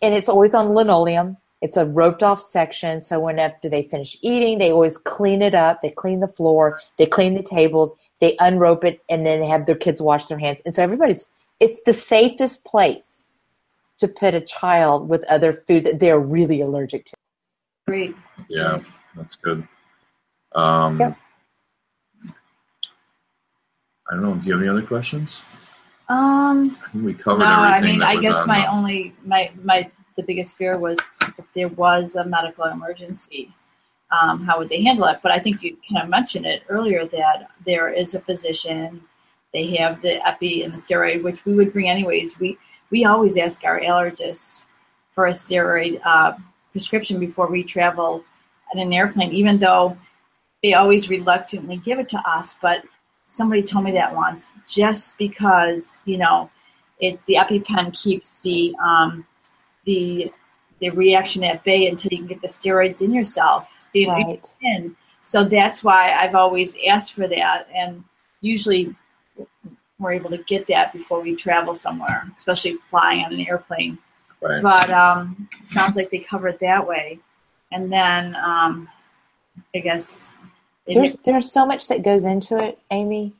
and it's always on linoleum. It's a roped off section. So when after they finish eating, they always clean it up. They clean the floor. They clean the tables. They unrope it, and then they have their kids wash their hands. And so everybody's. It's the safest place to put a child with other food that they're really allergic to. Great. Yeah, that's good. Um, Yep. I don't know. Do you have any other questions? Um, We covered no, I mean, that I was guess on my the- only my my the biggest fear was if there was a medical emergency, um, how would they handle it? But I think you kind of mentioned it earlier that there is a physician. They have the epi and the steroid, which we would bring anyways. We we always ask our allergists for a steroid uh, prescription before we travel on an airplane, even though they always reluctantly give it to us. But somebody told me that once, just because you know, it the EpiPen keeps the um, the the reaction at bay until you can get the steroids in yourself. You know, Right. in. So that's why I've always asked for that, and usually we're able to get that before we travel somewhere, especially flying on an airplane. Right. But um, it sounds like they cover it that way, and then um, I guess it- There's there's so much that goes into it, Amy.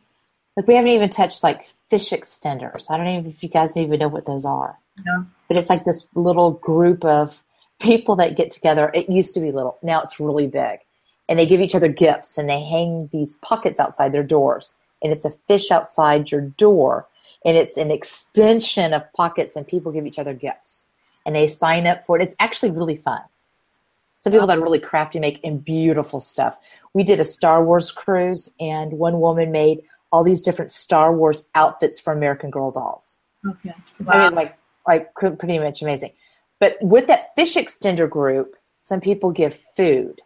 Like we haven't even touched like fish extenders. I don't even if you guys even know what those are. No. But it's like this little group of people that get together. It used to be little. Now it's really big. And they give each other gifts and they hang these pockets outside their doors. And it's a fish outside your door. And it's an extension of pockets and people give each other gifts. And they sign up for it. It's actually really fun. Some people that are really crafty make and beautiful stuff we did a Star Wars cruise, and one woman made all these different Star Wars outfits for American Girl dolls. okay. It Wow. was like like pretty much amazing. But with that fish extender group, some people give food,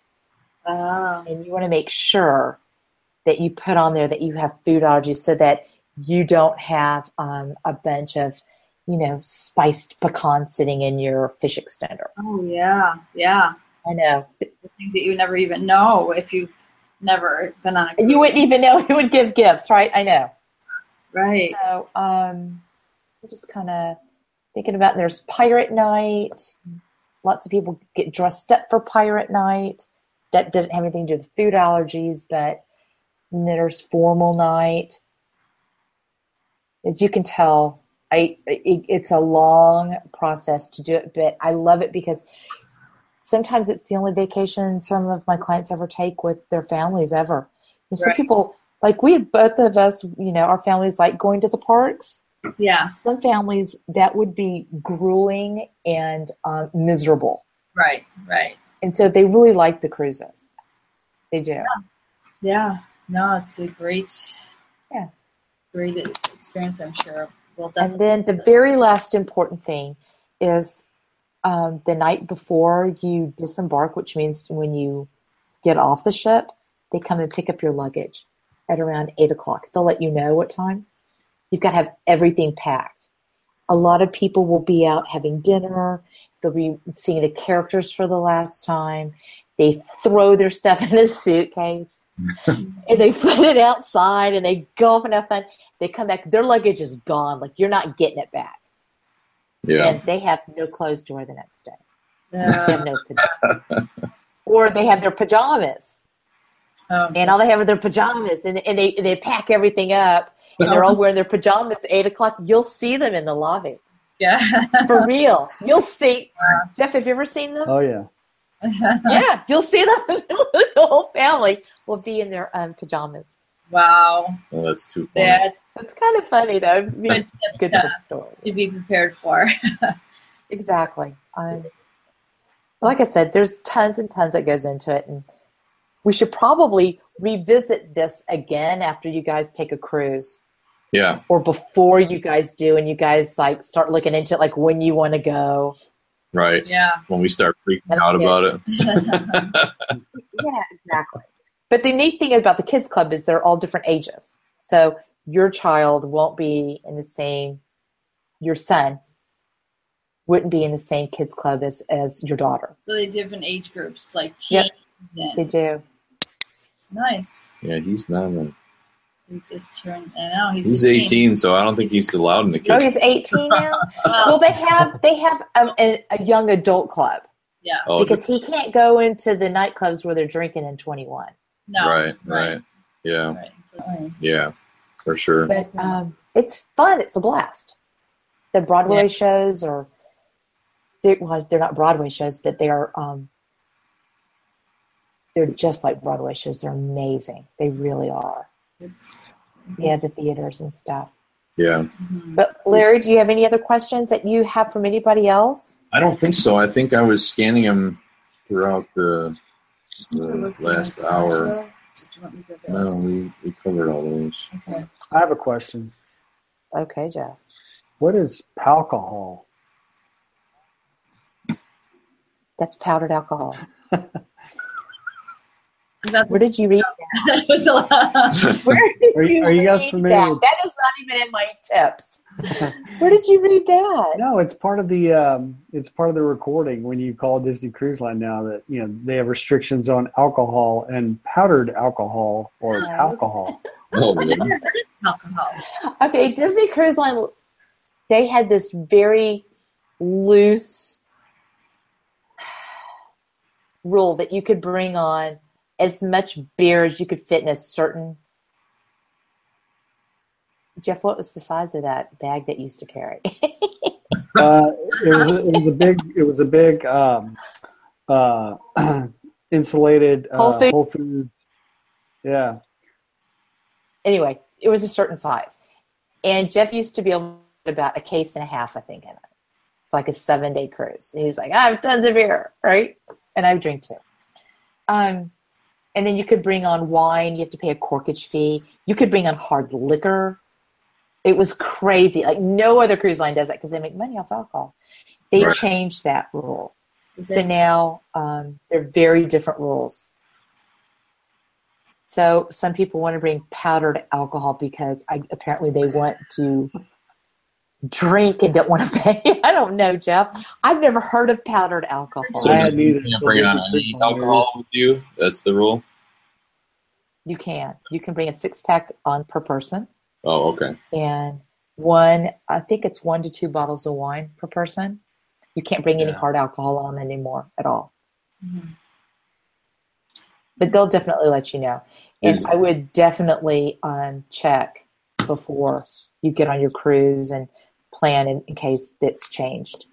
Oh. and you want to make sure that you put on there that you have food allergies, so that you don't have um, a bunch of you know spiced pecan sitting in your fish extender. Oh yeah, yeah. I know The things that you would never even know if you've never been on a cruise. you wouldn't even know who would give gifts, right? I know. right. So um, we're just kind of thinking about. And there's pirate night. Lots of people get dressed up for pirate night. That doesn't have anything to do with food allergies, but there's formal night. As you can tell, I it, it's a long process to do it, but I love it because sometimes it's the only vacation some of my clients ever take with their families ever. And some Right. people like we both of us, you know, our families like going to the parks. Yeah. Some families that would be grueling and um, miserable, Right. Right. and so they really like the cruises. They do. Yeah. No, it's a great. Yeah. Great experience. I'm sure. We'll And then the very last important thing is um, the night before you disembark, which means when you get off the ship, they come and pick up your luggage at around eight o'clock. They'll let you know what time. You've got to have everything packed. A lot of people will be out having dinner. They'll be seeing the characters for the last time. They throw their stuff in a suitcase and they put it outside and they go off and have fun. They come back, their luggage is gone. Like you're not getting it back. Yeah. And they have no clothes to wear the next day. They Yeah. have no pajamas. or they have their pajamas. Um, And all they have are their pajamas and, and they they pack everything up and they're all wearing their pajamas at eight o'clock. You'll see them in the lobby. yeah. For real. You'll see Jeff, have you ever seen them? Oh yeah. Yeah, you'll see them. the whole family will be in their um, pajamas. wow. Well, that's too funny. That's It's kind of funny though. It'd be good good yeah, story. to be prepared for. Exactly. Um, like I said, there's tons and tons that goes into it, and we should probably revisit this again after you guys take a cruise, Yeah. or before you guys do, and you guys like start looking into it, like when you want to go. Right. yeah. When we start freaking That's out it. about it. Yeah, exactly. But the neat thing about the kids club is they're all different ages, so your child won't be in the same. Your son wouldn't be in the same kids club as as your daughter. So they different age groups, like Yep. teens. They do. nice. Yeah, he's not. A, He just turned. I know he's. he's a teen. 18, so I don't think he's allowed in the Oh, he's 18 now. well, Well, they have they have um, a, a young adult club yeah. oh, because he can't go into the nightclubs where they're drinking in 21. No. right, right. Yeah, Right. So- yeah, for sure. But um, it's fun. It's a blast. The Broadway Yeah. shows are they're, well, they're not Broadway shows, but they are um, they're just like Broadway shows. They're amazing. They really are. It's, Yeah, the theaters and stuff. Yeah. Mhm. But Larry, do you have any other questions that you have from anybody else? I don't think so. I think I was scanning them throughout the, the last hour. did you want me to No, we, we covered all those. Okay. I have a question. Okay, Jeff. What is alcohol? That's powdered alcohol. Is that Where did you read that was a lot. Where did Are you- are you guys read familiar That? with- that is not even in my tips. Where did you read that? No, it's part of the um, it's part of the recording when you call Disney Cruise Line now that you know they have restrictions on alcohol and powdered alcohol or Right. alcohol. Oh, really? alcohol. Okay, Disney Cruise Line, they had this very loose rule that you could bring on as much beer as you could fit in a certain. Jeff, what was the size of that bag that you used to carry? Uh, it was a, it was a big it was a big um, uh, insulated uh, Whole Food- Whole Food. Yeah, anyway, it was a certain size. And Jeff used to be able to put about a case and a half, I think, in it. Like a seven day cruise. And he was like, I have tons of beer, right? And I would drink too. Um, and then you could bring on wine, you have to pay a corkage fee. You could bring on hard liquor. It was crazy. Like no other cruise line does that because they make money off alcohol. They Right. changed that rule. Is So now um, they're very different rules. So some people want to bring powdered alcohol because I, apparently they want to drink and don't want to pay. I don't know, Jeff. I've never heard of powdered alcohol. So I you either. can't bring on any alcohol with you? That's the rule? You can. You can bring a six pack on per person Oh, okay. and one. I think it's one to two bottles of wine per person. You can't bring any hard alcohol on anymore at all. Mhm. but they'll definitely let you know. And Is- I would definitely um, check before you get on your cruise and plan in, in case it's changed.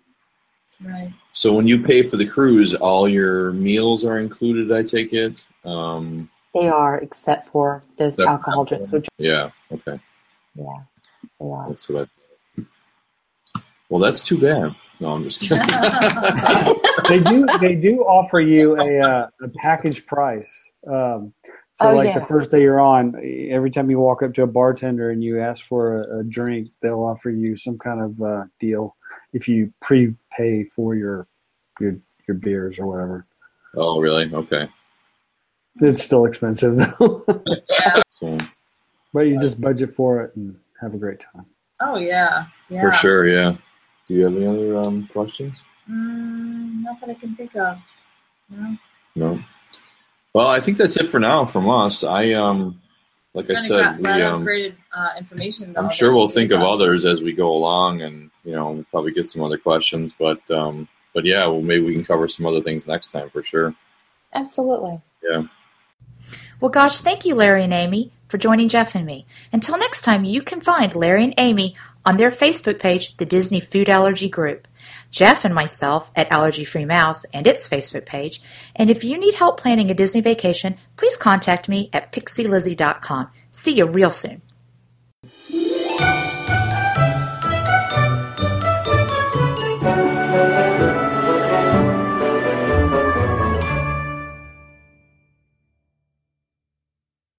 Right. So when you pay for the cruise, all your meals are included, I take it? Um, They are, except for those Except alcohol alcohol. drinks. Which, yeah, okay. yeah, they are. That's what I Well, that's too bad. No, I'm just kidding. they do they do offer you a uh, a package price. Um, so Oh, like yeah. the first day you're on, every time you walk up to a bartender and you ask for a, a drink, they'll offer you some kind of uh, deal if you prepay for your your your beers or whatever. oh, really? Okay. It's still expensive though, So, but you just budget for it and have a great time. Oh yeah. Yeah. For sure, yeah. Do you have any other um, questions? Mm, not that I can think of. No. No. Well, I think that's it for now from us. I um, like I said, we um, upgraded uh, information. I'm sure we'll think of us. others as we go along, and you know, we'll probably get some other questions. But um, but yeah, well, maybe we can cover some other things next time for sure. Absolutely. Yeah. Well, gosh, thank you, Larry and Amy, for joining Jeff and me. Until next time, you can find Larry and Amy on their Facebook page, the Disney Food Allergy Group, Jeff and myself at Allergy Free Mouse and its Facebook page. And if you need help planning a Disney vacation, please contact me at pixielizzie.com. See you real soon.